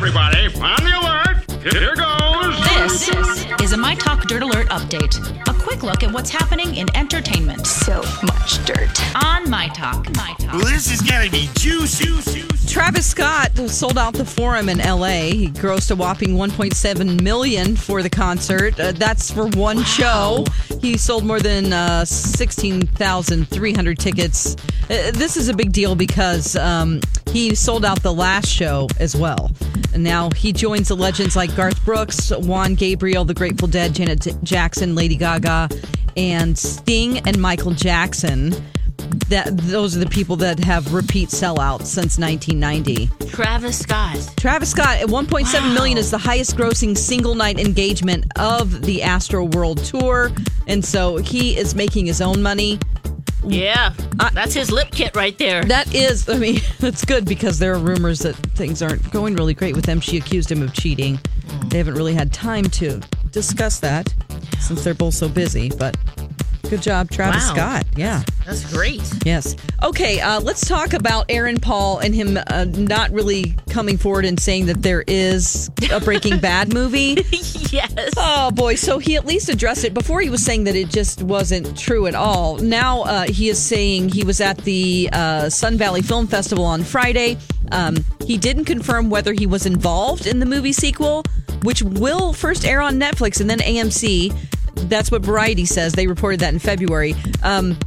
Everybody, on the alert. Here goes. This is a My Talk Dirt Alert update. A quick look at what's happening in entertainment. So much dirt. On My Talk. My Talk. Well, this is gonna be juicy. Travis Scott sold out the Forum in LA. He grossed a whopping 1.7 million for the concert. Uh, that's for one show. He sold more than uh, 16,300 tickets. Uh, this is a big deal because um, he sold out the last show as well. And now he joins the legends like Garth Brooks, Juan Gabriel, The Grateful Dead, Janet Jackson, Lady Gaga, and Sting and Michael Jackson. That those are the people that have repeat sellouts since 1990. Travis Scott. Travis Scott at 1.7 million is the highest grossing single night engagement of the Astro World Tour. And so he is making his own money. Yeah, that's his lip kit right there. That is, I mean, that's good because there are rumors that things aren't going really great with them. She accused him of cheating. They haven't really had time to discuss that since they're both so busy, but good job, Travis Wow. Scott. Yeah. That's great. Yes. Okay, uh, let's talk about Aaron Paul and him uh, not really coming forward and saying that there is a Breaking Bad movie. yes. Oh boy! So he at least addressed it before. He was saying that it just wasn't true at all. Now uh, he is saying he was at the uh, Sun Valley Film Festival on Friday. Um, he didn't confirm whether he was involved in the movie sequel, which will first air on Netflix and then AMC. That's what Variety says. They reported that in February. Um,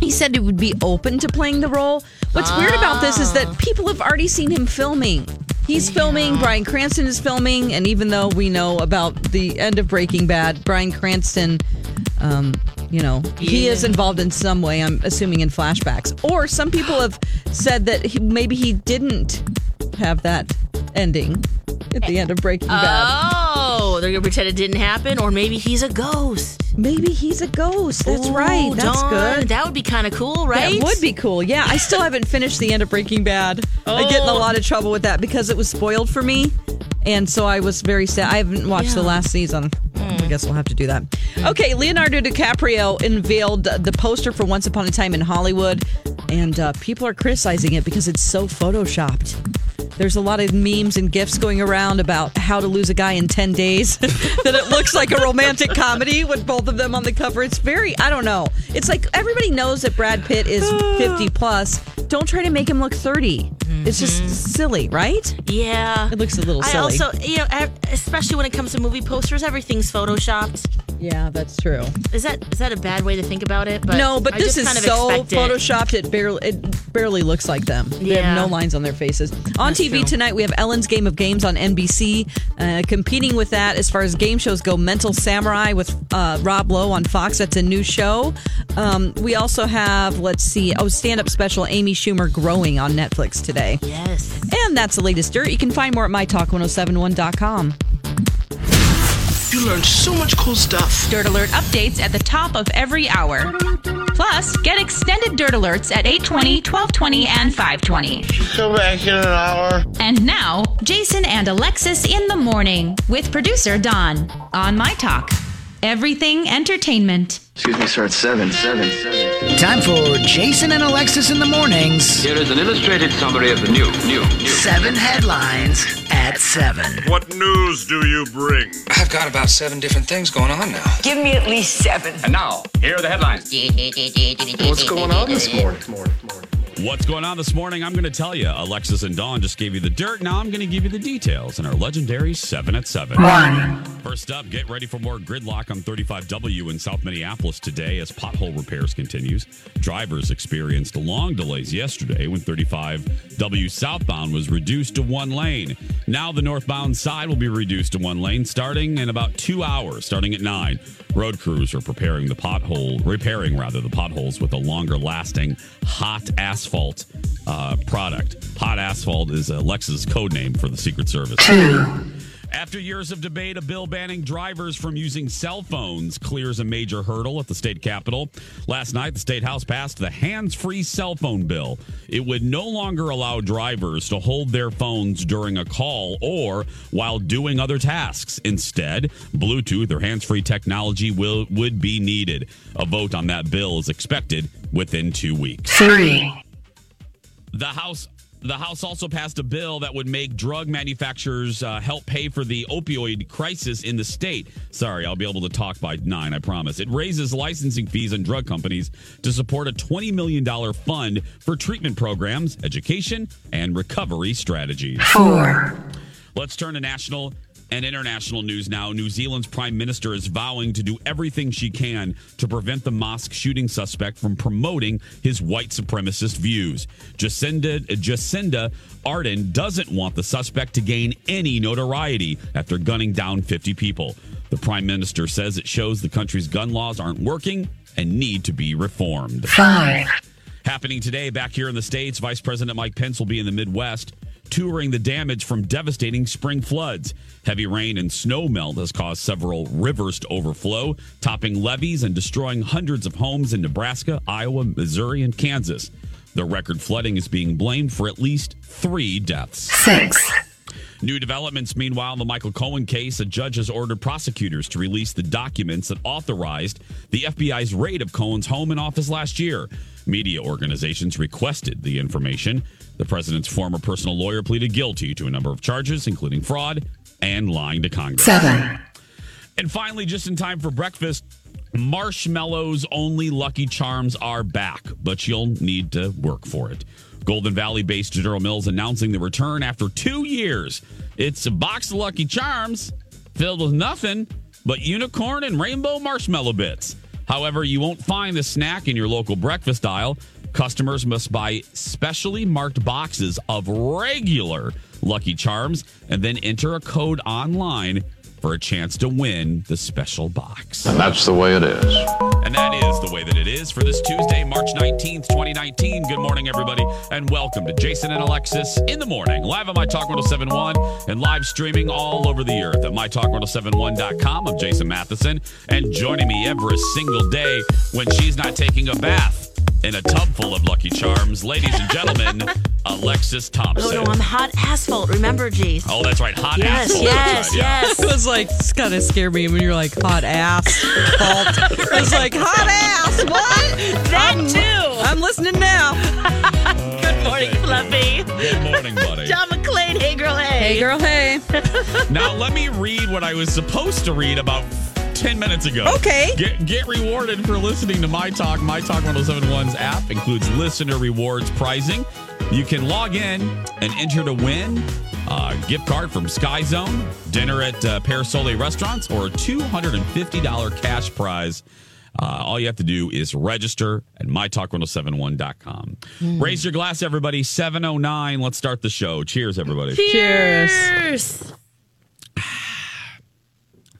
he said he would be open to playing the role. What's weird about this is that people have already seen him filming. He's filming, Bryan Cranston is filming, and even though we know about the end of Breaking Bad, Bryan Cranston, um, you know, he is involved in some way, I'm assuming in flashbacks. Or some people have said that he, maybe he didn't have that ending at the end of Breaking Bad. Oh, they're gonna pretend it didn't happen, or maybe he's a ghost. Maybe he's a ghost. That's Ooh, right. That's darn. good. That would be kind of cool, right? That would be cool. Yeah, I still haven't finished the end of Breaking Bad. I get in a Oh. lot of trouble with that because it was spoiled for me. And so I was very sad. I haven't watched the last season. I guess we'll have to do that. Okay, Leonardo DiCaprio unveiled the poster for Once Upon a Time in Hollywood, and uh, people are criticizing it because it's so photoshopped. There's a lot of memes and gifs going around about how to lose a guy in 10 days. that it looks like a romantic comedy with both of them on the cover. It's very, I don't know. It's like everybody knows that Brad Pitt is 50 plus. Don't try to make him look 30. It's just mm-hmm. silly, right? Yeah. It looks a little I also, you know, especially when it comes to movie posters, everything's photoshopped. Yeah, that's true. Is that is that a bad way to think about it? But no, but I this is kind of so it. photoshopped. It barely it barely looks like them. They have Yeah. no lines on their faces. On That's TV true. tonight, we have Ellen's Game of Games on NBC. Uh, competing with that, as far as game shows go, Mental Samurai with uh, Rob Lowe on Fox. That's a new show. Um, we also have, let's see, oh, stand up special Amy Schumer Growing on Netflix today. Yes. And that's the latest dirt. You can find more at mytalk1071.com. You learned so much cool stuff. Dirt Alert updates at the top of every hour. Plus, get extended Dirt Alerts at 820, 1220, and 520. Come back in an hour. And now, Jason and Alexis in the morning with producer Don on My Talk. Everything entertainment. Excuse me, sir. It's seven, seven, seven. Time for Jason and Alexis in the mornings. Here is an illustrated summary of the new, new, new. Seven headlines at seven. What news do you bring? I've got about seven different things going on now. Give me at least seven. And now, here are the headlines. What's going on this morning? What's going on this morning? I'm going to tell you. Alexis and Dawn just gave you the dirt. Now I'm going to give you the details in our legendary 7 at 7. One. First up, get ready for more gridlock on 35W in South Minneapolis today as pothole repairs continues. Drivers experienced long delays yesterday when 35W southbound was reduced to one lane. Now the northbound side will be reduced to one lane starting in about two hours, starting at 9. Road crews are preparing the pothole, repairing rather the potholes with a longer lasting hot asphalt uh, product. Hot asphalt is Alexa's code name for the Secret Service. After years of debate, a bill banning drivers from using cell phones clears a major hurdle at the state capitol. Last night, the state house passed the hands free cell phone bill. It would no longer allow drivers to hold their phones during a call or while doing other tasks. Instead, Bluetooth or hands free technology will, would be needed. A vote on that bill is expected within two weeks. Three. The House the House also passed a bill that would make drug manufacturers uh, help pay for the opioid crisis in the state. Sorry, I'll be able to talk by nine, I promise. It raises licensing fees on drug companies to support a $20 million fund for treatment programs, education, and recovery strategies. Four. Let's turn to national and international news now. New Zealand's prime minister is vowing to do everything she can to prevent the mosque shooting suspect from promoting his white supremacist views. Jacinda, Jacinda Ardern doesn't want the suspect to gain any notoriety after gunning down 50 people. The prime minister says it shows the country's gun laws aren't working and need to be reformed. Five. Happening today back here in the States, Vice President Mike Pence will be in the Midwest touring the damage from devastating spring floods. Heavy rain and snow melt has caused several rivers to overflow, topping levees and destroying hundreds of homes in Nebraska, Iowa, Missouri, and Kansas. The record flooding is being blamed for at least three deaths. Six. New developments, meanwhile, in the Michael Cohen case, a judge has ordered prosecutors to release the documents that authorized the FBI's raid of Cohen's home and office last year. Media organizations requested the information. The president's former personal lawyer pleaded guilty to a number of charges, including fraud and lying to Congress. Seven. And finally, just in time for breakfast, Marshmallows only Lucky Charms are back, but you'll need to work for it. Golden Valley based General Mills announcing the return after two years. It's a box of Lucky Charms filled with nothing but unicorn and rainbow marshmallow bits. However, you won't find the snack in your local breakfast aisle. Customers must buy specially marked boxes of regular Lucky Charms and then enter a code online for a chance to win the special box. And that's the way it is. And that is the way that it is for this Tuesday, March 19th, 2019. Good morning, everybody, and welcome to Jason and Alexis in the morning, live on My Talk 1071 and live streaming all over the earth at MyTalk1071.com. I'm Jason Matheson, and joining me every single day when she's not taking a bath in a tub full of Lucky Charms, ladies and gentlemen, Alexis Thompson. Oh no, I'm hot asphalt. Remember, Jace? Oh, that's right, hot yes, asphalt. yes, That's right, yeah. yes. It was like it's kind of scared me when you're like hot asphalt. fault. It was like hot ass. What? That I'm, too. I'm listening now. Good morning, Fluffy. Good morning, buddy. John McClane. Hey, girl. Hey. Hey, girl. Hey. Now let me read what I was supposed to read about 10 minutes ago. Okay. Get get rewarded for listening to My Talk. My Talk 1071's app includes listener rewards pricing. You can log in and enter to win a gift card from Sky Zone, dinner at uh, Parasole restaurants, or a $250 cash prize. Uh, all you have to do is register at mytalk1071.com. Raise your glass, everybody. 709. Let's start the show. Cheers, everybody. Cheers. Cheers.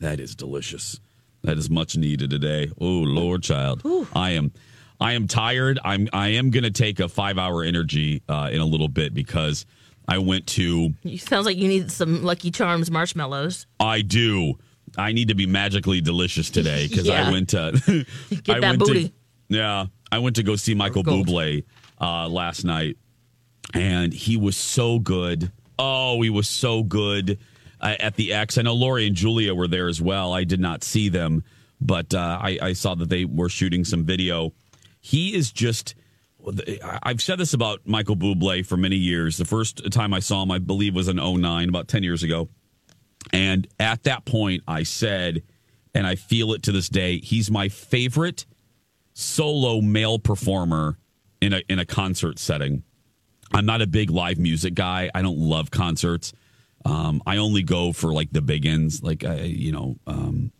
That is delicious. That is much needed today. Oh Lord, child, I am, I am tired. I'm, I am going to take a five hour energy uh, in a little bit because I went to. You sounds like you need some Lucky Charms marshmallows. I do. I need to be magically delicious today because I went to. Get I that went booty. To, yeah, I went to go see Michael Bublé uh, last night, and he was so good. Oh, he was so good uh, at the X. I know Lori and Julia were there as well. I did not see them, but uh, I, I saw that they were shooting some video. He is just. I've said this about Michael Bublé for many years. The first time I saw him, I believe, was in 09, about 10 years ago. And at that point, I said, and I feel it to this day, he's my favorite solo male performer in a in a concert setting. I'm not a big live music guy. I don't love concerts. Um, I only go for like the big ends, like uh, you know, um,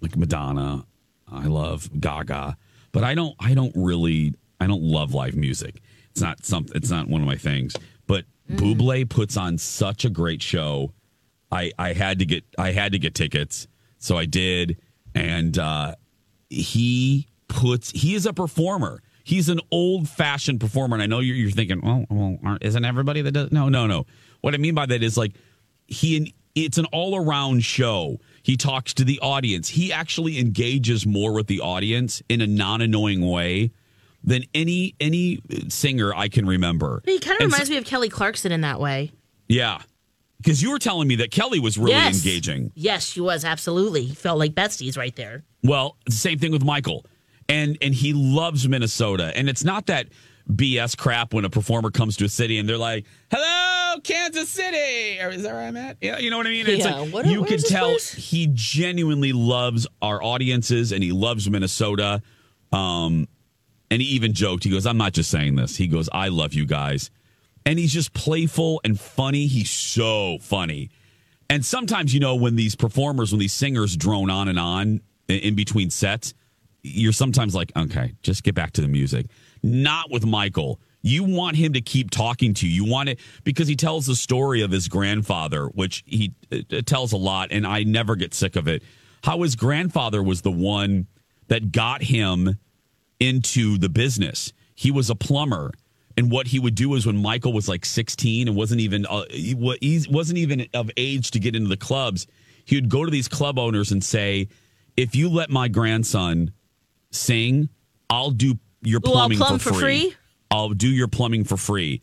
like Madonna. I love Gaga, but I don't. I don't really. I don't love live music. It's not something. It's not one of my things. But Buble puts on such a great show. I I had to get I had to get tickets, so I did, and uh, he puts he is a performer. He's an old fashioned performer, and I know you're, you're thinking, well, well, aren't- isn't everybody that does? No, no, no. What I mean by that is like he it's an all around show. He talks to the audience. He actually engages more with the audience in a non annoying way than any any singer I can remember. He kind of And reminds so- me of Kelly Clarkson in that way. yeah, because you were telling me that Kelly was really yes. engaging. Yes, she was absolutely. He felt like besties right there. Well, same thing with Michael. And and he loves Minnesota. And it's not that BS crap when a performer comes to a city and they're like, "Hello, Kansas City." Or is that where I'm at? Yeah, you know what I mean? It's Yeah, like what- you where's can tell place? he genuinely loves our audiences and he loves Minnesota. Um and he even joked. He goes, "I'm not just saying this." He goes, "I love you guys." And he's just playful and funny. He's so funny. And sometimes, you know, when these performers, when these singers drone on and on in, in between sets, you're sometimes like, okay, just get back to the music. Not with Michael. You want him to keep talking to you. You want it because he tells the story of his grandfather, which he uh, tells a lot, and I never get sick of it. How his grandfather was the one that got him into the business. He was a plumber. And what he would do is when Michael was like 16 and wasn't even uh, he wasn't even of age to get into the clubs, he would go to these club owners and say, "If you let my grandson sing, I'll do your plumbing plumb for, for free. free? I'll do your plumbing for free."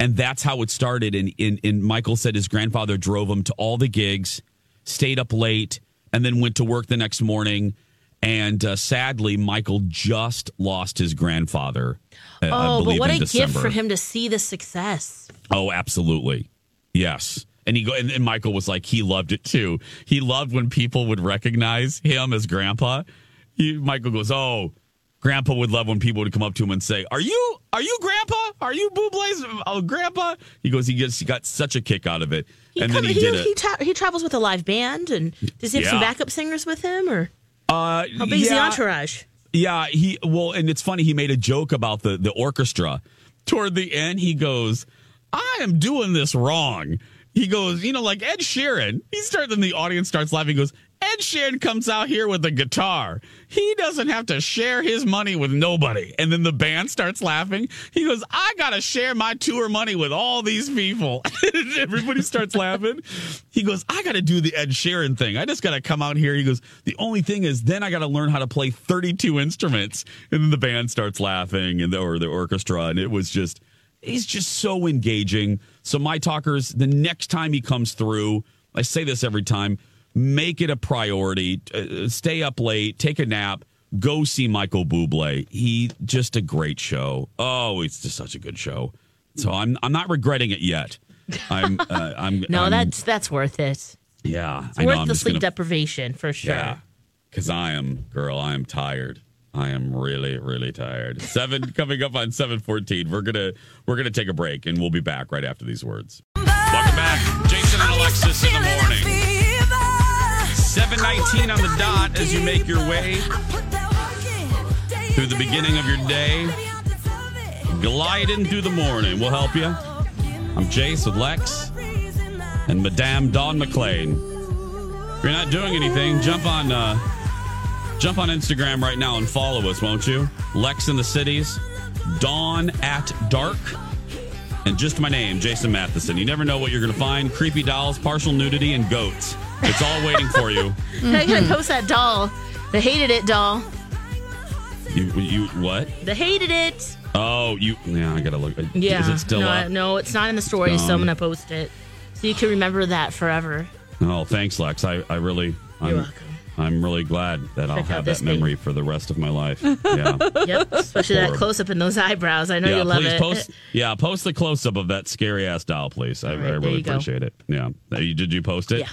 And that's how it started. And, and and Michael said his grandfather drove him to all the gigs, stayed up late, and then went to work the next morning. And uh, sadly, Michael just lost his grandfather. uh, I Oh, but believe what in a December. gift for him to see the success. Oh, absolutely. Yes. And he go and, and Michael was like he loved it too. He loved when people would recognize him as grandpa. He, Michael goes, "Oh, grandpa would love when people would come up to him and say, "Are you are you grandpa? Are you Bublé's oh, grandpa?" He goes, he gets he got such a kick out of it. He, and come- then he, he, did it. he, tra- he travels with a live band, and does he have some backup singers with him, or uh, how big is the entourage? Yeah, he well, and it's funny. He made a joke about the the orchestra. Toward the end, he goes, "I am doing this wrong." He goes, you know, like Ed Sheeran. He starts, and the audience starts laughing. He goes, "Ed Sheeran comes out here with a guitar. He doesn't have to share his money with nobody." And then the band starts laughing. He goes, "I gotta share my tour money with all these people." Everybody starts laughing. He goes, "I gotta do the Ed Sheeran thing. I just gotta come out here." He goes, "The only thing is, then I gotta learn how to play 32 instruments." And then the band starts laughing, and the, or the orchestra, and it was just, he's just so engaging. So my talkers, the next time he comes through, I say this every time, make it a priority. Uh, stay up late, take a nap, go see Michael Bublé. He just a great show. Oh, it's just such a good show. So I'm I'm not regretting it yet. I'm uh, I'm No, I'm- that's that's worth it. yeah. It's I know. worth I'm the sleep gonna- deprivation for sure. yeah, because I am, girl. I am tired. I am really, really tired. Seven coming up on seven fourteen. We're gonna we're gonna take a break, and we'll be back right after these words. Welcome back, Jason and Alexis in the morning. Seven nineteen on the dot as you make your way through the beginning of your day, gliding through the morning. We'll help you. I'm Jace with Lex and Madame Dawn McClain. If you're not doing anything, jump on uh, jump on Instagram right now and follow us, won't you? Lex in the cities, Dawn at dark, and just my name, Jason Matheson. You never know what you're going to find: creepy dolls, partial nudity, and goats. It's all waiting for you. I gotta post that doll. The hated it doll. You, you what? The hated it. Oh, you. Yeah, I gotta look. Yeah. Is it still no, up? no, it's not in the story, so I'm Um, gonna post it. So you can remember that forever. Oh, thanks, Lex. I, I really. I'm, You're welcome. I'm really glad that I'll have that memory for the rest of my life. Yeah. Yep. Especially that close up in those eyebrows. I know yeah, you love please it. post. Yeah, post the close up of that scary ass doll, please. I, I really you go. appreciate it. Yeah, you- did you post it? Yeah.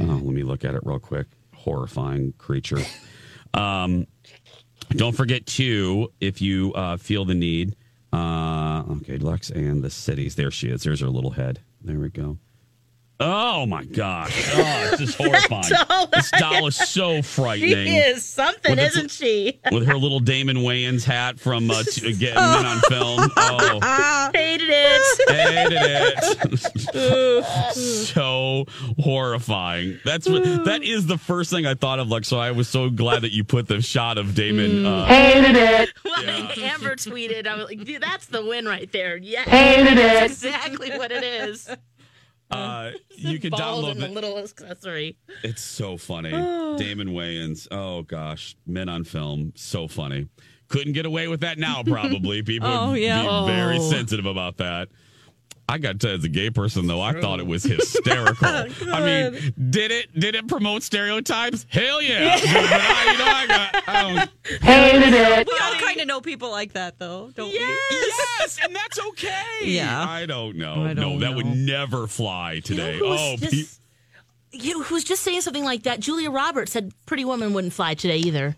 Oh, let me look at it real quick. Horrifying creature. Um, don't forget to, if you uh, feel the need, Uh, okay, Lex and the cities. There she is. There's her little head. There we go. Oh my gosh! Oh, it's just horrifying. doll- this doll is so frightening. She is something, With isn't she? With her little Damon Wayans hat from uh, t- getting men on film. Oh, Hated it. hated it. so horrifying. That's what, that is the first thing I thought of. Like, so I was so glad that you put the shot of Damon. Uh, Hated it. Well, Amber tweeted, I was like, dude, that's the win right there. Yeah. Hated That's it. exactly what it is. Uh, you can download the it. little accessory. It's so funny. Damon Wayans. Oh gosh, men on film. So funny. Couldn't get away with that now. Probably people Oh, would yeah. be very Oh. sensitive about that. I got to as a gay person though, I thought it was hysterical. I mean, did it did it promote stereotypes? Hell yeah! but I, you know, I got I don't, We all kind of know people like that, though, don't we? yes, and that's okay. Yeah. I don't know. I no, don't that would never fly today. You know oh, just- pe- You know, who's just saying something like that? Julia Roberts said Pretty Woman wouldn't fly today either.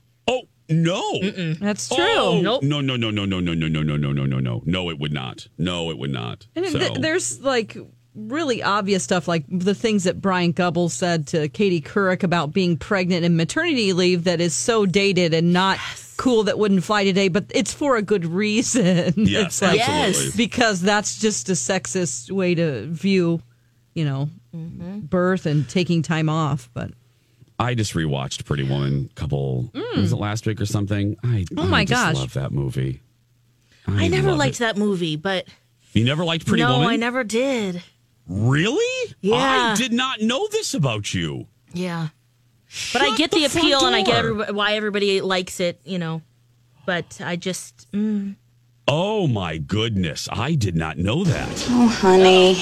Oh no. That's true. Oh, Nope. No, no, no, no, no, no, no, no, no, no, no, no, no. No, it would not. No, it would not. And So, th- there's like really obvious stuff, like the things that Bryant Gumbel said to Katie Couric about being pregnant and maternity leave that is so dated and not cool that wouldn't fly today, but it's for a good reason. Yes, it's like, absolutely. Yes. because that's just a sexist way to view, you know, Mm-hmm. birth and taking time off. But I just rewatched Pretty Woman a couple, was it last week or something? I, Mm. Oh I my just gosh. love that movie. I, never liked it. that movie, but You never liked Pretty no, Woman? No, I never did. Really? Yeah. I did not know this about you. Yeah. But I get the, the appeal and I get everybody, why everybody likes it, you know. But I just, mm, Oh my goodness. I did not know that. Oh, honey.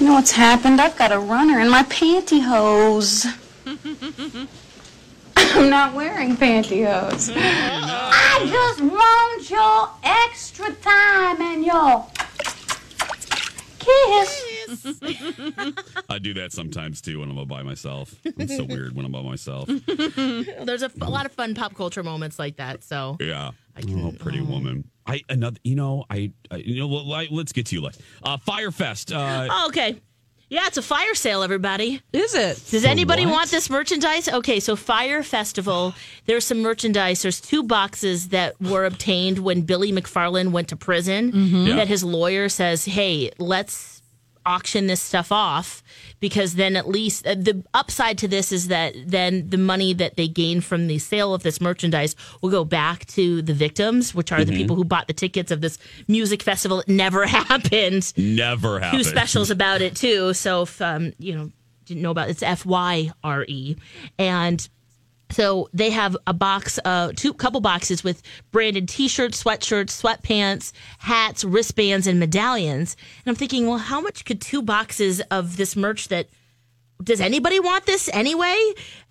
You know what's happened? I've got a runner in my pantyhose. I'm not wearing pantyhose. I just want your extra time and your kiss. I do that sometimes too when I'm by myself. It's so weird when I'm by myself. there's a, a lot of fun pop culture moments like that. So Yeah. oh, Pretty Woman. I another. You know. I. I you know. well, I- Let's get to you, Lex. Uh, Fyrefest. Uh, Oh, okay. Yeah, it's a fire sale, everybody. is it? Does For anybody what? want this merchandise? Okay, so Fyre Festival, there's some merchandise. There's two boxes that were obtained when Billy McFarland went to prison mm-hmm. Yeah. that his lawyer says, hey, let's auction this stuff off because then at least uh, the upside to this is that then the money that they gain from the sale of this merchandise will go back to the victims, which are the people who bought the tickets of this music festival that never happened never happened. two specials about it too. So if um, you know didn't know about it, it's F Y R E, and so they have a box, uh, two couple boxes with branded T-shirts, sweatshirts, sweatpants, hats, wristbands, and medallions. And I'm thinking, well, how much could two boxes of this merch that does anybody want this anyway?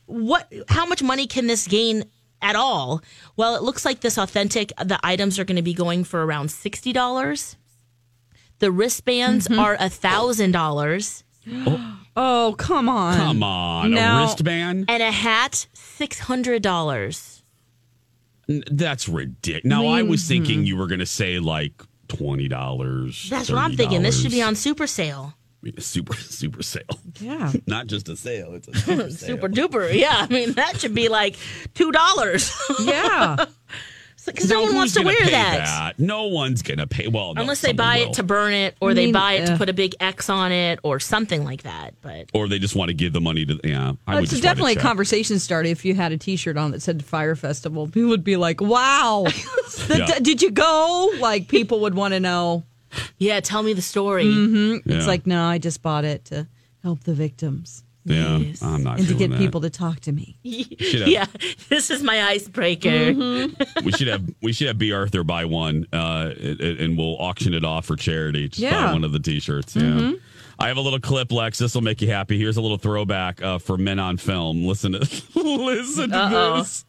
What? How much money can this gain? At all? Well, it looks like this authentic. The items are going to be going for around sixty dollars. The wristbands are a thousand dollars, Oh, come on. Come on, Now- a wristband. and a hat six hundred dollars. N- That's ridiculous. Now I was mm-hmm. thinking you were going to say like twenty dollars. That's what I'm thinking. This should be on super sale. super super sale. Yeah. Not just a sale. It's a super sale. Super duper. Yeah, I mean that should be like two dollars Yeah. Because no, one wants to wear pay that. No one's gonna pay. Well, no, Unless they buy will. it to burn it, or I they mean, buy it to put a big X on it, or something like that. But or they just want to give the money to. Yeah, I would it's just definitely a conversation starter if you had a T-shirt on that said Fyre Festival. People would be like, "Wow, Yeah. D- did you go?" Like people would want to know. yeah, tell me the story. Mm-hmm. Yeah. It's like, no, I just bought it to help the victims Yeah, Yes. I'm not and to get that. people to talk to me. Have- Yeah, this is my icebreaker. we should have we should have B Arthur buy one, uh, and- and we'll auction it off for charity. Just buy Yeah. one of the T-shirts. Yeah. I have a little clip, Lex. This will make you happy. Here's a little throwback uh, for Men on Film. Listen to listen to Uh-oh. this.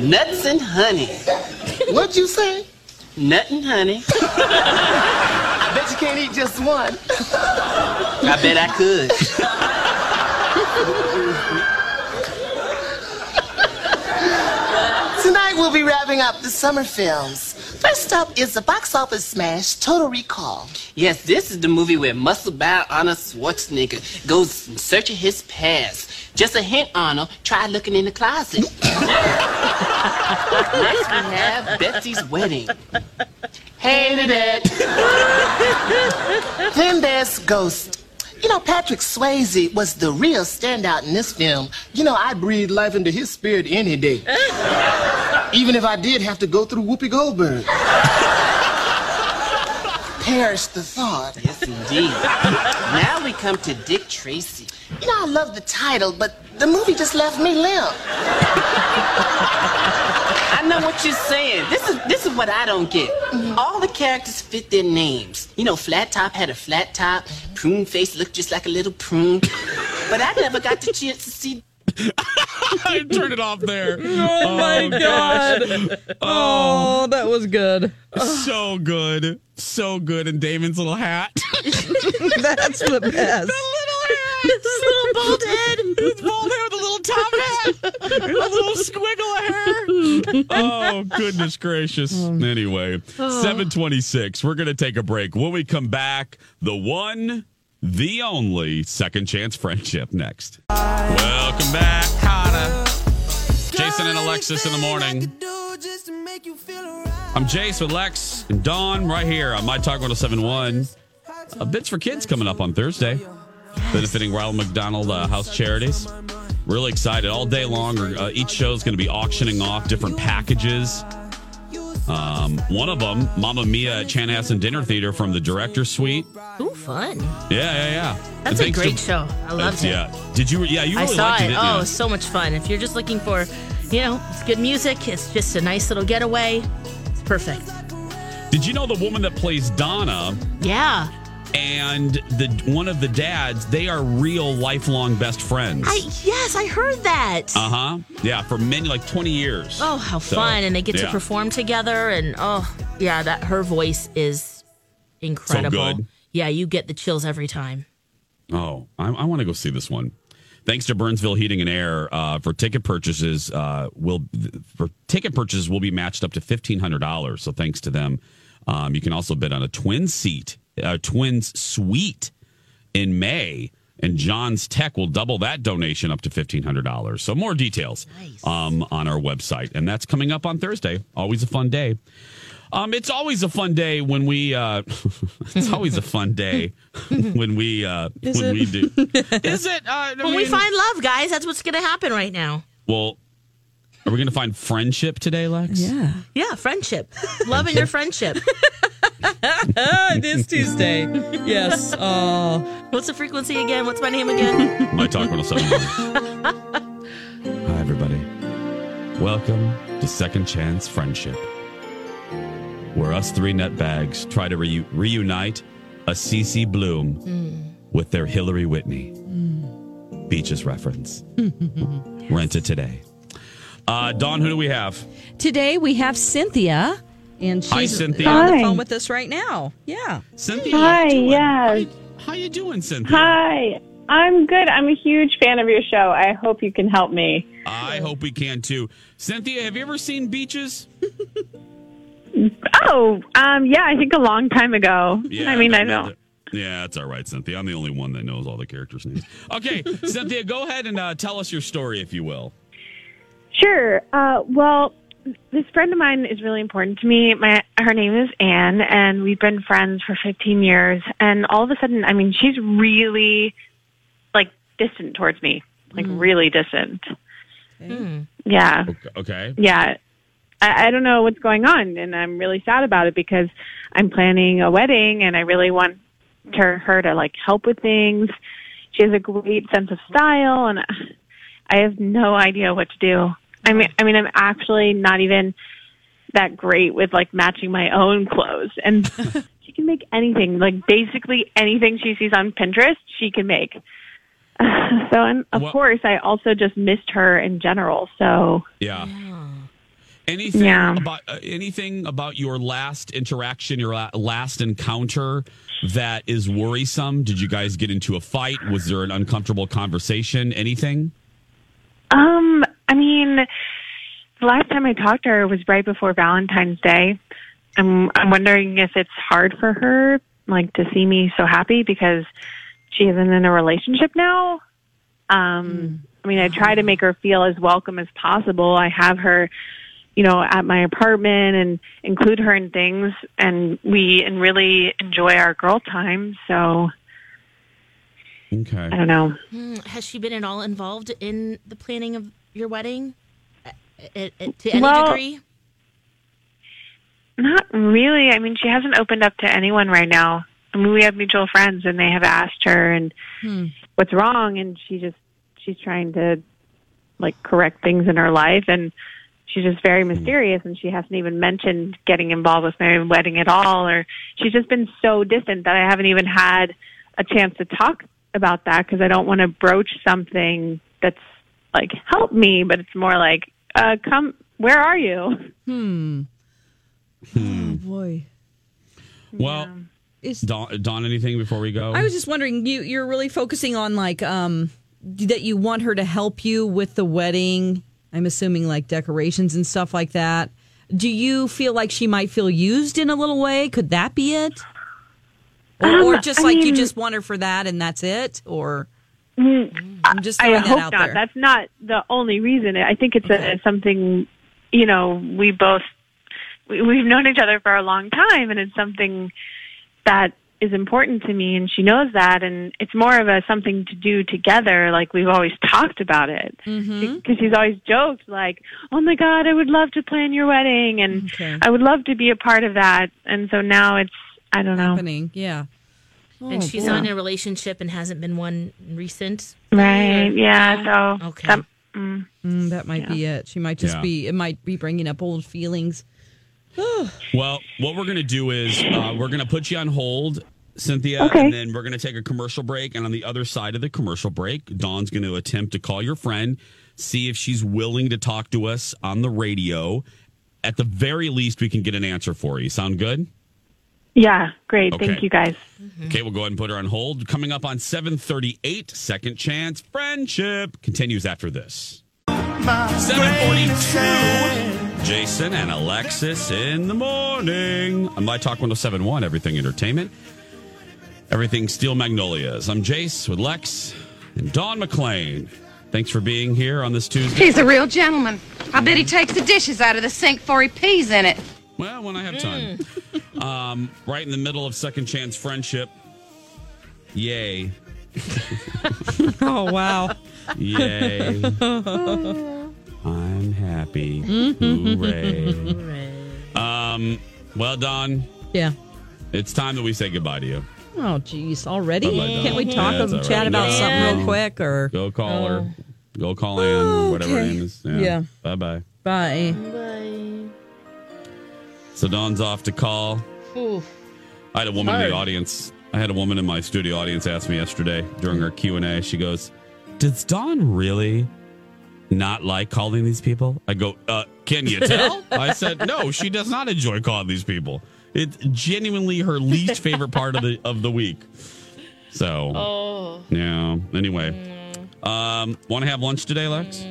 Nuts and honey. What'd you say? Nothing, honey. I bet you can't eat just one. I bet I could. Tonight we'll be wrapping up the summer films. First up is the box office smash Total Recall. Yes, this is the movie where muscle-bound Arnold Schwarzenegger goes in search of his past. Just a hint, Arnold. Try looking in the closet. Next we have Betsy's wedding. Hated it. then there's Ghost. You know, Patrick Swayze was the real standout in this film. You know, I'd breathe life into his spirit any day. Even if I did have to go through Whoopi Goldberg. Perish the thought. Yes, indeed. now we come to Dick Tracy. You know, I love the title, but the movie just left me limp. I know what you're saying. This is this is what I don't get. Mm-hmm. All the characters fit their names. You know, Flat Top had a flat top. Prune Face looked just like a little prune. But I never got the chance to see. I turned it off there. Oh, my oh, gosh. god! Oh, that was good. So good. So good. And Damon's little hat. That's the best. This little bald head. His bald head with a little top hat. And a little squiggle of hair. Oh, goodness gracious. Anyway, 726. We're going to take a break. When we come back, the one, the only second chance friendship next. Welcome back, Carter. Jason and Alexis in the morning. I'm Jace with Lex and Dawn right here on My Talk 1071. Uh, Bits for Kids coming up on Thursday, benefiting Ronald McDonald uh, House Charities. Really excited all day long. Uh, each show is going to be auctioning off different packages. Um, one of them, Mamma Mia at Chanhassen Dinner Theater from the Director's Suite. Ooh, fun. Yeah, yeah, yeah. That's a great to- show. I loved it. Yeah. Did you? Yeah, you I saw liked it. it. oh, you? so much fun. If you're just looking for, you know, it's good music, it's just a nice little getaway. It's perfect. Did you know the woman that plays Donna Yeah. And the one of the dads? They are real lifelong best friends. I yes, I heard that. Uh huh. Yeah, for many like twenty years. oh, how So, fun! And they get to perform together, and oh, yeah, that her voice is incredible. good. Yeah, you get the chills every time. Oh, I, I want to go see this one. Thanks to Burnsville Heating and Air uh, for ticket purchases. Uh, will for ticket purchases will be matched up to fifteen hundred dollars. So thanks to them, um, you can also bid on a twin seat, a twins suite in May, and John's Tech will double that donation up to fifteen hundred dollars. So more details um, on our website, and that's coming up on Thursday. Always a fun day. Um, it's always a fun day when we. Uh, it's always a fun day when we uh, Is when it? we do. Is it? Uh, I when we find love, guys, that's what's going to happen right now. Well, are we going to find friendship today, Lex? Yeah. Yeah, friendship, love in your friendship. it is Tuesday. Yes. Oh. What's the frequency again? What's my name again? My talk 107. Hi, everybody. Welcome to Second Chance Friendship, where us three nutbags try to reu- reunite a CC Bloom with their Hillary Whitney. Beaches reference. Rent it today. Uh, Dawn, who do we have? Today we have Cynthia, and she's Hi, Cynthia. on the Hi. phone with us right now. Yeah. Cynthia. Hi, how you doing? yes. How you doing, Cynthia? Hi. I'm good. I'm a huge fan of your show. I hope you can help me. I hope we can too. Cynthia, have you ever seen Beaches? Oh, um, yeah, I think a long time ago. I mean, I don't. Yeah, that's all right, Cynthia. I'm the only one that knows all the characters' names. Okay, Cynthia, go ahead and uh, tell us your story, if you will. Sure. Uh, well, this friend of mine is really important to me. My her name is Anne, and we've been friends for 15 years. And all of a sudden, I mean, she's really like distant towards me, like mm. really distant. Hmm. Yeah. Okay. Yeah. I, I don't know what's going on, and I'm really sad about it because I'm planning a wedding, and I really want her, her to like help with things. She has a great sense of style, and I have no idea what to do. I mean, I mean, I'm actually not even that great with like matching my own clothes, and she can make anything, like basically anything she sees on Pinterest, she can make. So, and of Well- course, I also just missed her in general. So, Yeah. Anything Yeah. about uh, anything about your last interaction, your la- last encounter that is worrisome? Did you guys get into a fight? Was there an uncomfortable conversation? Anything? Um, I mean, the last time I talked to her was right before Valentine's Day. I'm I'm wondering if it's hard for her like to see me so happy because she isn't in a relationship now. Um I mean, I try to make her feel as welcome as possible. I have her, you know, at my apartment and include her in things and we and really enjoy our girl time. So Okay. I don't know. Hmm, Has she been at all involved in the planning of your wedding? Uh, uh, uh, to any Well- degree? Not really. I mean, she hasn't opened up to anyone right now. I mean, we have mutual friends, and they have asked her and Hmm. what's wrong, and she just she's trying to like correct things in her life, and she's just very mysterious, and she hasn't even mentioned getting involved with my wedding at all, or she's just been so distant that I haven't even had a chance to talk about that because I don't want to broach something that's like help me, but it's more like uh, come, where are you? Hmm. Hmm. Oh boy. Well, Dawn, Dawn, anything before we go? I was just wondering, you you're really focusing on like um that you want her to help you with the wedding. I'm assuming like decorations and stuff like that. Do you feel like she might feel used in a little way? Could that be it? Or, or Um, just I like you just want her for that and that's it? Or Mm, I'm just I that hope out not. there. That's not the only reason. I think it's a, something, you know, we both we, we've known each other for a long time, and it's something that is important to me, and she knows that, and it's more of a something to do together. Like we've always talked about it Mm-hmm. because she's always joked like, "Oh my God, I would love to plan your wedding, and I would love to be a part of that." And so now it's I don't know. happening. Yeah. and Oh, she's boy. not in a relationship and hasn't been one recent. Right? Yeah. So Okay. that- mm. Mm, that might be it. She might just Yeah. be. It might be bringing up old feelings. Well, what we're going to do is uh, we're going to put you on hold, Cynthia, Okay. and then we're going to take a commercial break. And on the other side of the commercial break, Dawn's going to attempt to call your friend, see if she's willing to talk to us on the radio. At the very least, we can get an answer for you. Sound good? Yeah. Great. Okay. Thank you guys. Okay, we'll go ahead and put her on hold. Coming up on 738, Second Chance Friendship continues after this. 742. Jason and Alexis in the morning. On My Talk 1071, Everything Entertainment. Everything Steel Magnolias. I'm Jace with Lex and Dawn McClain. Thanks for being here on this Tuesday. He's a real gentleman. I bet he takes the dishes out of the sink before he pees in it. Well, when I have time. um, right in the middle of Second Chance Friendship. Yay. oh wow. Yay. I'm happy. Mm-hmm. Hooray. Um, well done. Yeah. It's time that we say goodbye to you. Oh, geez, already? Bye-bye, Dawn. Can't we talk Yeah, it's and all chat right. about No. something real quick or Go call Oh. her. Go call Ann, or whatever her name is. Yeah. Bye bye. bye? So Dawn's off to call. I had a woman in the audience. I had a woman in my studio audience ask me yesterday during our Q and A. She goes, "Does Dawn really not like calling these people?" I go, uh, "Can you tell?" I said, "No, she does not enjoy calling these people. It's genuinely her least favorite part of the of the week." So, Oh. yeah. Anyway, um, want to have lunch today, Lex?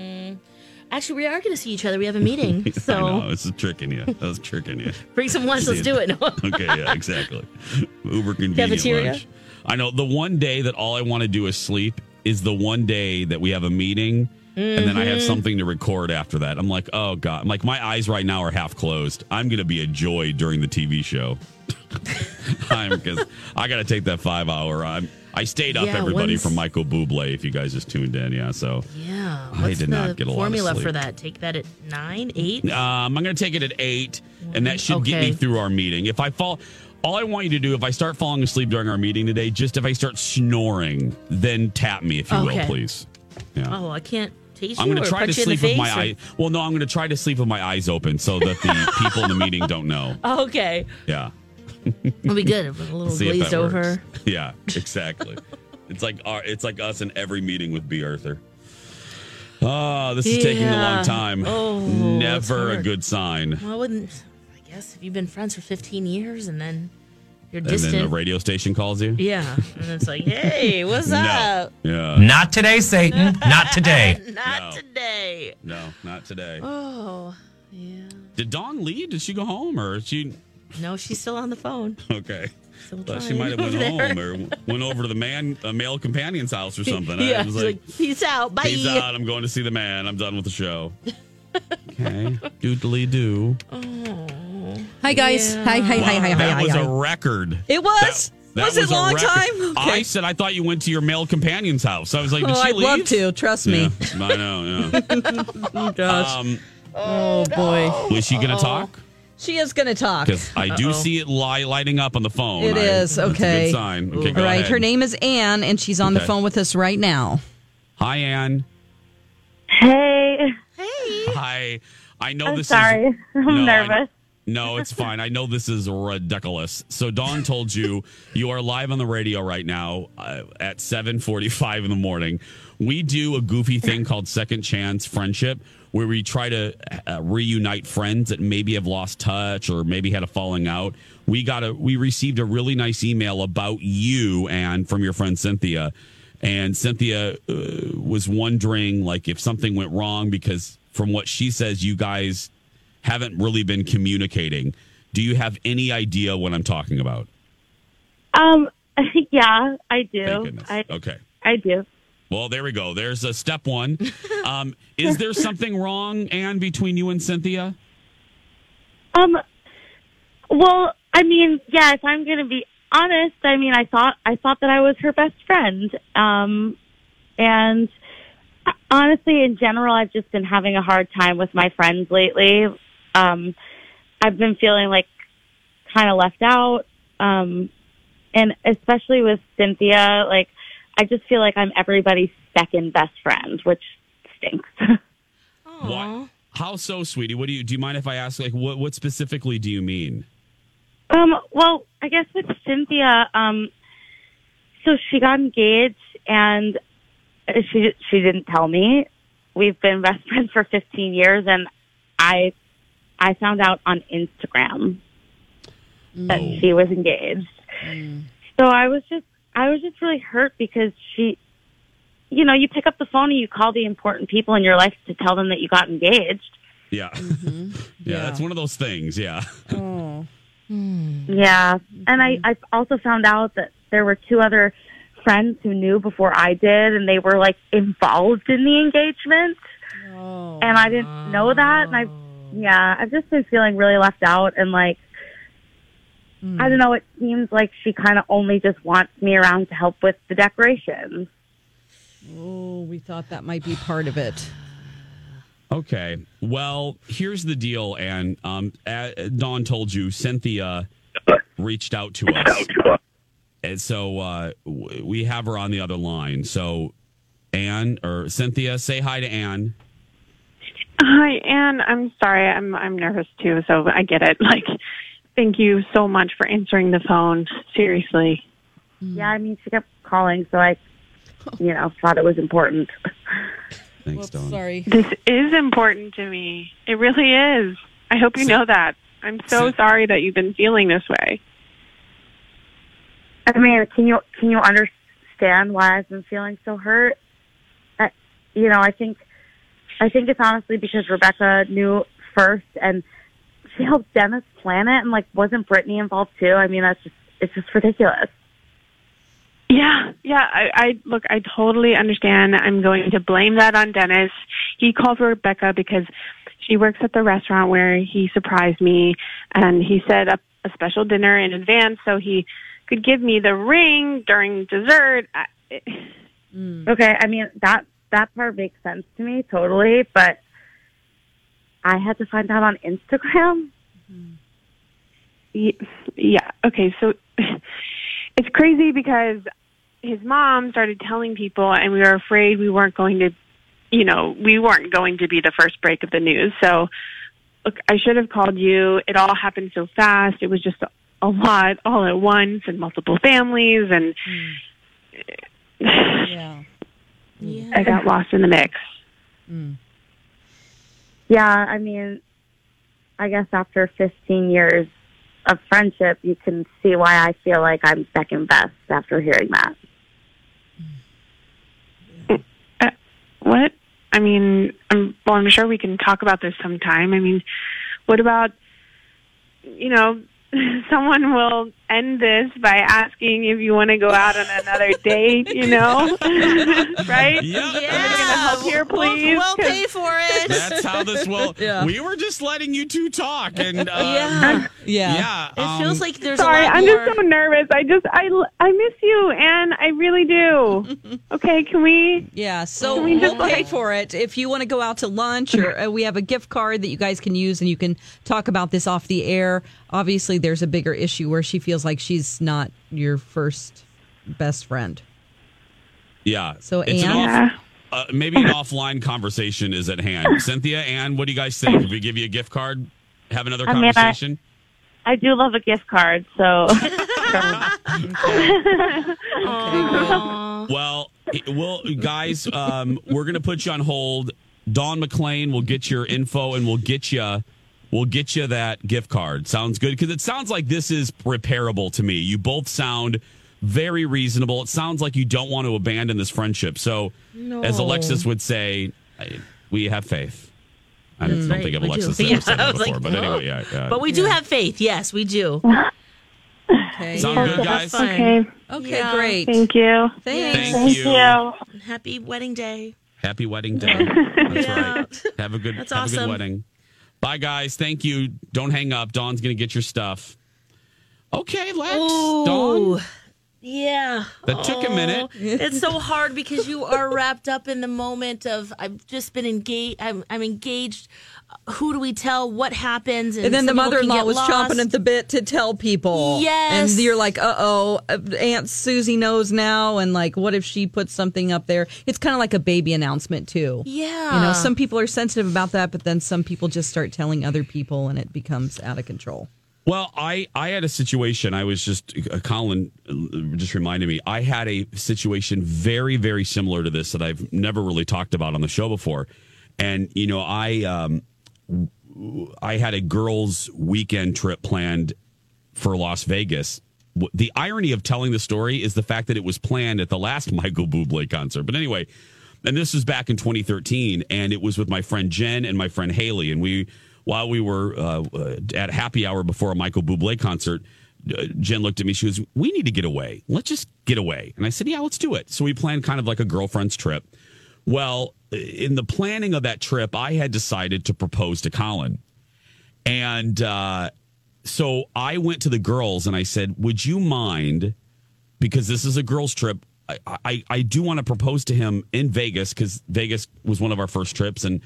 Actually, we are going to see each other. We have a meeting. So I know is tricking you. That was tricking you. bring some lunch. Let's do it. okay, yeah, exactly. Uber convenient Cafeteria? lunch. I know the one day that all I want to do is sleep is the one day that we have a meeting and then I have Mhm. something to record after that. I'm like, oh god, I'm like my eyes right now are half closed. I'm gonna be a joy during the TV show. I'm because I got to take that five hour. I'm I stayed up Yeah, everybody from Michael Bublé. If you guys just tuned in, yeah. So Yeah. I did not get a lot of formula for that? Take that at nine, eight. Um, I'm going to take it at eight, and that should get me through our meeting. If I fall, all I want you to do, if I start falling asleep during our meeting today, just if I start snoring, then tap me, if you will, please. Yeah. Oh, I can't taste I'm going to try to punch you in the sleep with my or- eye. Well, no, I'm going to try to sleep with my eyes open so that the people in the meeting don't know. Okay. Yeah. It'll be good. A little See if glazed that over. Yeah, exactly. it's like our, it's like us in every meeting with B. Arthur. Oh, this is taking a long time. Oh, Never a good sign. Well, I wouldn't. I guess if you've been friends for 15 years and then You're distant. and then the radio station calls you. Yeah. And it's like, hey, what's No. up? Yeah. Not today, Satan. Not today. Not today. No, not today. Oh, yeah. Did Dawn leave? Did she go home or is she? No, she's still on the phone. Okay. Still she might have went there. home or went over to the man, a male companion's house or something. I yeah, was she's like, peace out. Bye. Peace out. I'm going to see the man. I'm done with the show. Okay. Doodly doo. Hi guys. Hi, hi, hi, hi, hi, That hi, was hi. a record. It was. That was, it a long record. time? I said I thought you went to your male companion's house. I was like, did oh, she I'd leave? love to. Trust me. Yeah, I know. Yeah. oh gosh. Um, oh boy. was she going to talk? She is going to talk. Because I do see it li- lighting up on the phone. It I- is that's okay. a good sign. Okay, go All right. ahead. Her name is Anne, and she's on the phone with us right now. Hi, Anne. Hey. Hey. Hi. I know I'm this sorry. is. I'm No, I- nervous. No, it's fine. I know this is ridiculous. So Dawn told you you are live on the radio right now uh, at 7:45 in the morning. We do a goofy thing called Second Chance Friendship where we try to uh, reunite friends that maybe have lost touch or maybe had a falling out. We got a we received a really nice email about you and from your friend Cynthia. And Cynthia uh, was wondering like if something went wrong because from what she says you guys haven't really been communicating. Do you have any idea what I'm talking about? Um, yeah, I do. I, Okay. I do. Well, there we go. There's a step one. Um, is there something wrong, Anne, between you and Cynthia? Um, well, I mean, yeah, if I'm going to be honest, I mean, I thought, I thought that I was her best friend. Um, and honestly, in general, I've just been having a hard time with my friends lately. Um, I've been feeling like kind of left out. Um, and especially with Cynthia, like, I just feel like I'm everybody's second best friend, which stinks. What? How so, sweetie? What do you do? You mind if I ask? Like, what what specifically do you mean? Um, well, I guess with Cynthia, um, so she got engaged and she she didn't tell me. We've been best friends for 15 years, and I I found out on Instagram that Oh. she was engaged. Mm. So I was just I was just really hurt because she, you know, you pick up the phone and you call the important people in your life to tell them that you got engaged. Yeah. Mm-hmm. yeah, that's one of those things. Yeah. Oh. Hmm. Yeah. And I, mm-hmm. I also found out that there were two other friends who knew before I did and they were like involved in the engagement. Oh. And I didn't know that. And I, yeah, I've just been feeling really left out and like, I don't know, it seems like she kind of only just wants me around to help with the decorations. Oh, we thought that might be part of it. Okay. Well, here's the deal, and um, uh, Dawn told you Cynthia reached out to us, and so uh, we have her on the other line. So, Anne or Cynthia, say hi to Anne. Hi, Anne. I'm sorry. I'm I'm nervous too, so I get it. Like, thank you so much for answering the phone. Seriously. Yeah, I mean, she kept calling, so I, you know, thought it was important. Thanks, Dawn. Sorry. This is important to me. It really is. I hope you know that. I'm so sorry that you've been feeling this way. I mean, can you can you understand why I've been feeling so hurt? I, you know, I think I think it's honestly because Rebecca knew first, and she helped Dennis plan it, and like, wasn't Brittany involved too? I mean, that's just it's just ridiculous. Yeah, yeah. I, I look. I totally understand. I'm going to blame that on Dennis. He called Rebecca because she works at the restaurant where he surprised me, and he set up a special dinner in advance so he could give me the ring during dessert. I, it, Okay, I mean that that part makes sense to me totally, but I had to find out on Instagram. Mm-hmm. Ye- yeah. Okay. So it's crazy because his mom started telling people, and we were afraid we weren't going to, you know, we weren't going to be the first break of the news. So, look, I should have called you. It all happened so fast. It was just a, a lot all at once, and multiple families, and hmm. Yeah. I got lost in the mix. Mm. Yeah, I mean, I guess after 15 years, of friendship, you can see why I feel like I'm second best after hearing that. Mm. Uh, what? I mean, I'm, well, I'm sure we can talk about this sometime. I mean, what about, you know, someone will end this by asking if you want to go out on another date, you know? right? Yeah. Somebody gonna help here, please? We'll pay for it. That's how this will. Yeah. We were just letting you two talk, and uh, Yeah. Yeah. yeah. It um, feels like there's Sorry, a lot I'm more. just so nervous. I just, I, I miss you, Anne. I really do. okay, can we? Yeah, so we we'll just, pay like- for it. If you want to go out to lunch, or uh, we have a gift card that you guys can use, and you can talk about this off the air. Obviously, there's a bigger issue where she feels like she's not your first best friend. Yeah. So, It's an Anne? off- uh, maybe an offline conversation is at hand. Cynthia, Anne, what do you guys think? If we give you a gift card, have another I mean, I- conversation? I do love a gift card, so Well, well, guys, um, we're gonna put you on hold. Dawn McClain will get your info and we'll get you. We'll get you that gift card. Sounds good because it sounds like this is repairable to me. You both sound very reasonable. It sounds like you don't want to abandon this friendship. So, as Alexis would say, I- we have faith. I mm, don't right, think of. Alexis that Yeah, ever said I that was before, like, but "Oh." anyway, yeah. yeah. But we do have faith. Yes, we do. Okay. Sound good, guys? Okay. Okay, Yeah. great. Thank you. Thanks. Thank you. Happy wedding day. Happy wedding day. That's Yeah. right. Have a good That's have a good awesome. wedding. Bye guys. Thank you. Don't hang up. Dawn's gonna get your stuff. Okay, Lex. Dawn. Yeah. That took a Oh, minute. It's so hard because you are wrapped up in the moment of I've just been engaged. I'm, I'm engaged. Who do we tell? What happens? And then the mother in law was lost. chomping at the bit to tell people. Yes. And you're like, uh oh, Aunt Susie knows now. And like, what if she puts something up there? It's kind of like a baby announcement, too. Yeah. You know, some people are sensitive about that, but then some people just start telling other people and it becomes out of control. Well, I I had a situation. I was just uh, Colin uh, just reminded me. I had a situation very very similar to this that I've never really talked about on the show before, and you know I um I had a girls' weekend trip planned for Las Vegas. The irony of telling the story is the fact that it was planned at the last Michael Bublé concert. But anyway, and this was back in 2013, and it was with my friend Jen and my friend Haley, and we while we were uh, uh, at happy hour before a Michael Bublé concert. uh, Jen looked at me. She goes, "We need to get away. Let's just get away." And I said, "Yeah, let's do it." So we planned kind of like a girlfriend's trip. Well, in the planning of that trip, I had decided to propose to Colin. And uh, so I went to the girls and I said, Would you mind, because this is a girls' trip, I, I, I do want to propose to him in Vegas because Vegas was one of our first trips. And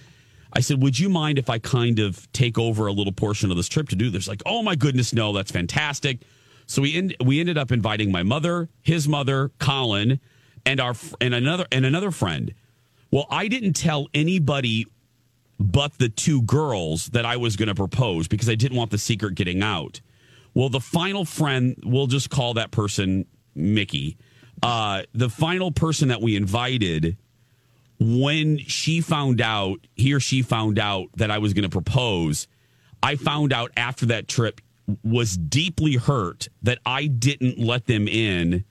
I said, Would you mind if I kind of take over a little portion of this trip to do this? Like, oh my goodness, no, that's fantastic. So we end, we ended up inviting my mother, his mother, Colin, and our and another and another friend. Well, I didn't tell anybody but the two girls that I was going to propose because I didn't want the secret getting out. Well, the final friend, we'll just call that person Mickey. Uh, the final person that we invited, when she found out, he or she found out that I was going to propose, I found out after that trip was deeply hurt that I didn't let them in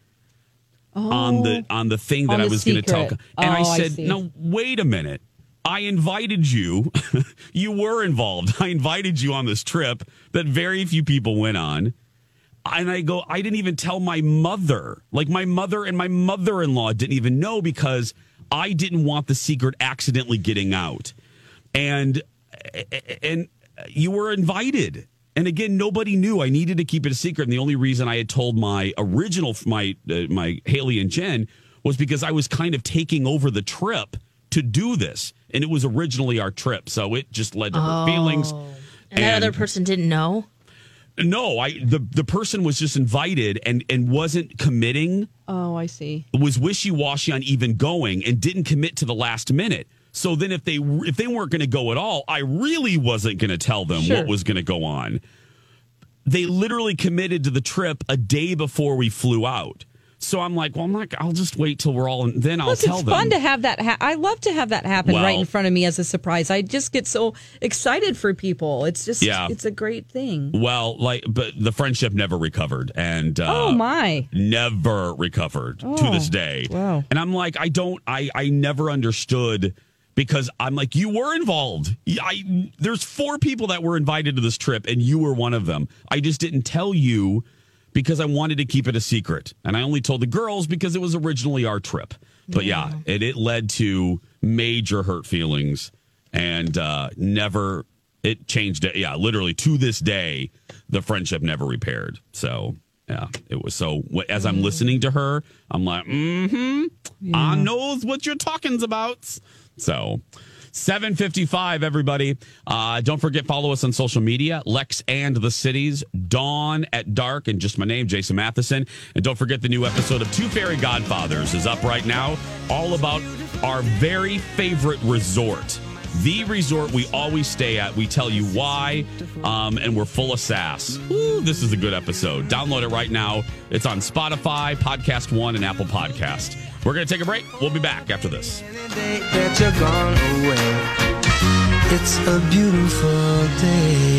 on the oh. on the thing that I was going to talk. And I Oh, I said, see. "No, wait a minute. I invited you. you were involved. I invited you on this trip that very few people went on." And I go, I didn't even tell my mother. Like my mother and my mother-in-law didn't even know because I didn't want the secret accidentally getting out. And and you were invited. And again, nobody knew. I needed to keep it a secret. And the only reason I had told my original, my uh, my Haley and Jen, was because I was kind of taking over the trip to do this, and it was originally our trip, so it just led to her feelings. And that other person didn't know. No, I the the person was just invited and and wasn't committing Oh, I see. was wishy washy on even going and didn't commit to the last minute. So then, if they if they weren't going to go at all, I really wasn't going to tell them Sure. what was going to go on. They literally committed to the trip a day before we flew out. So I'm like, well, I'm not. I'll just wait till we're all, and then I'll Plus, tell it's them. fun to have that. Ha- I love to have that happen Well- right in front of me as a surprise. I just get so excited for people. It's just, Yeah. it's a great thing. well, like, but the friendship never recovered, and uh, oh my! never recovered to Oh, this day. wow. And I'm like, I don't, I, I never understood because I'm like, you were involved. I, there's four people that were invited to this trip, and you were one of them. I just didn't tell you because I wanted to keep it a secret, and I only told the girls because it was originally our trip. But yeah, it, it led to major hurt feelings, and uh, never. It changed it. Yeah, literally to this day, the friendship never repaired. So yeah, it was so. As I'm listening to her, I'm like, mm-hmm. I knows what you're talking about. So. 755 everybody uh, don't forget follow us on social media lex and the cities dawn at dark and just my name jason matheson and don't forget the new episode of two fairy godfathers is up right now all about our very favorite resort the resort we always stay at. We tell you why, um, and we're full of sass. Ooh, this is a good episode. Download it right now. It's on Spotify, Podcast One, and Apple Podcast. We're going to take a break. We'll be back after this. It's a beautiful day.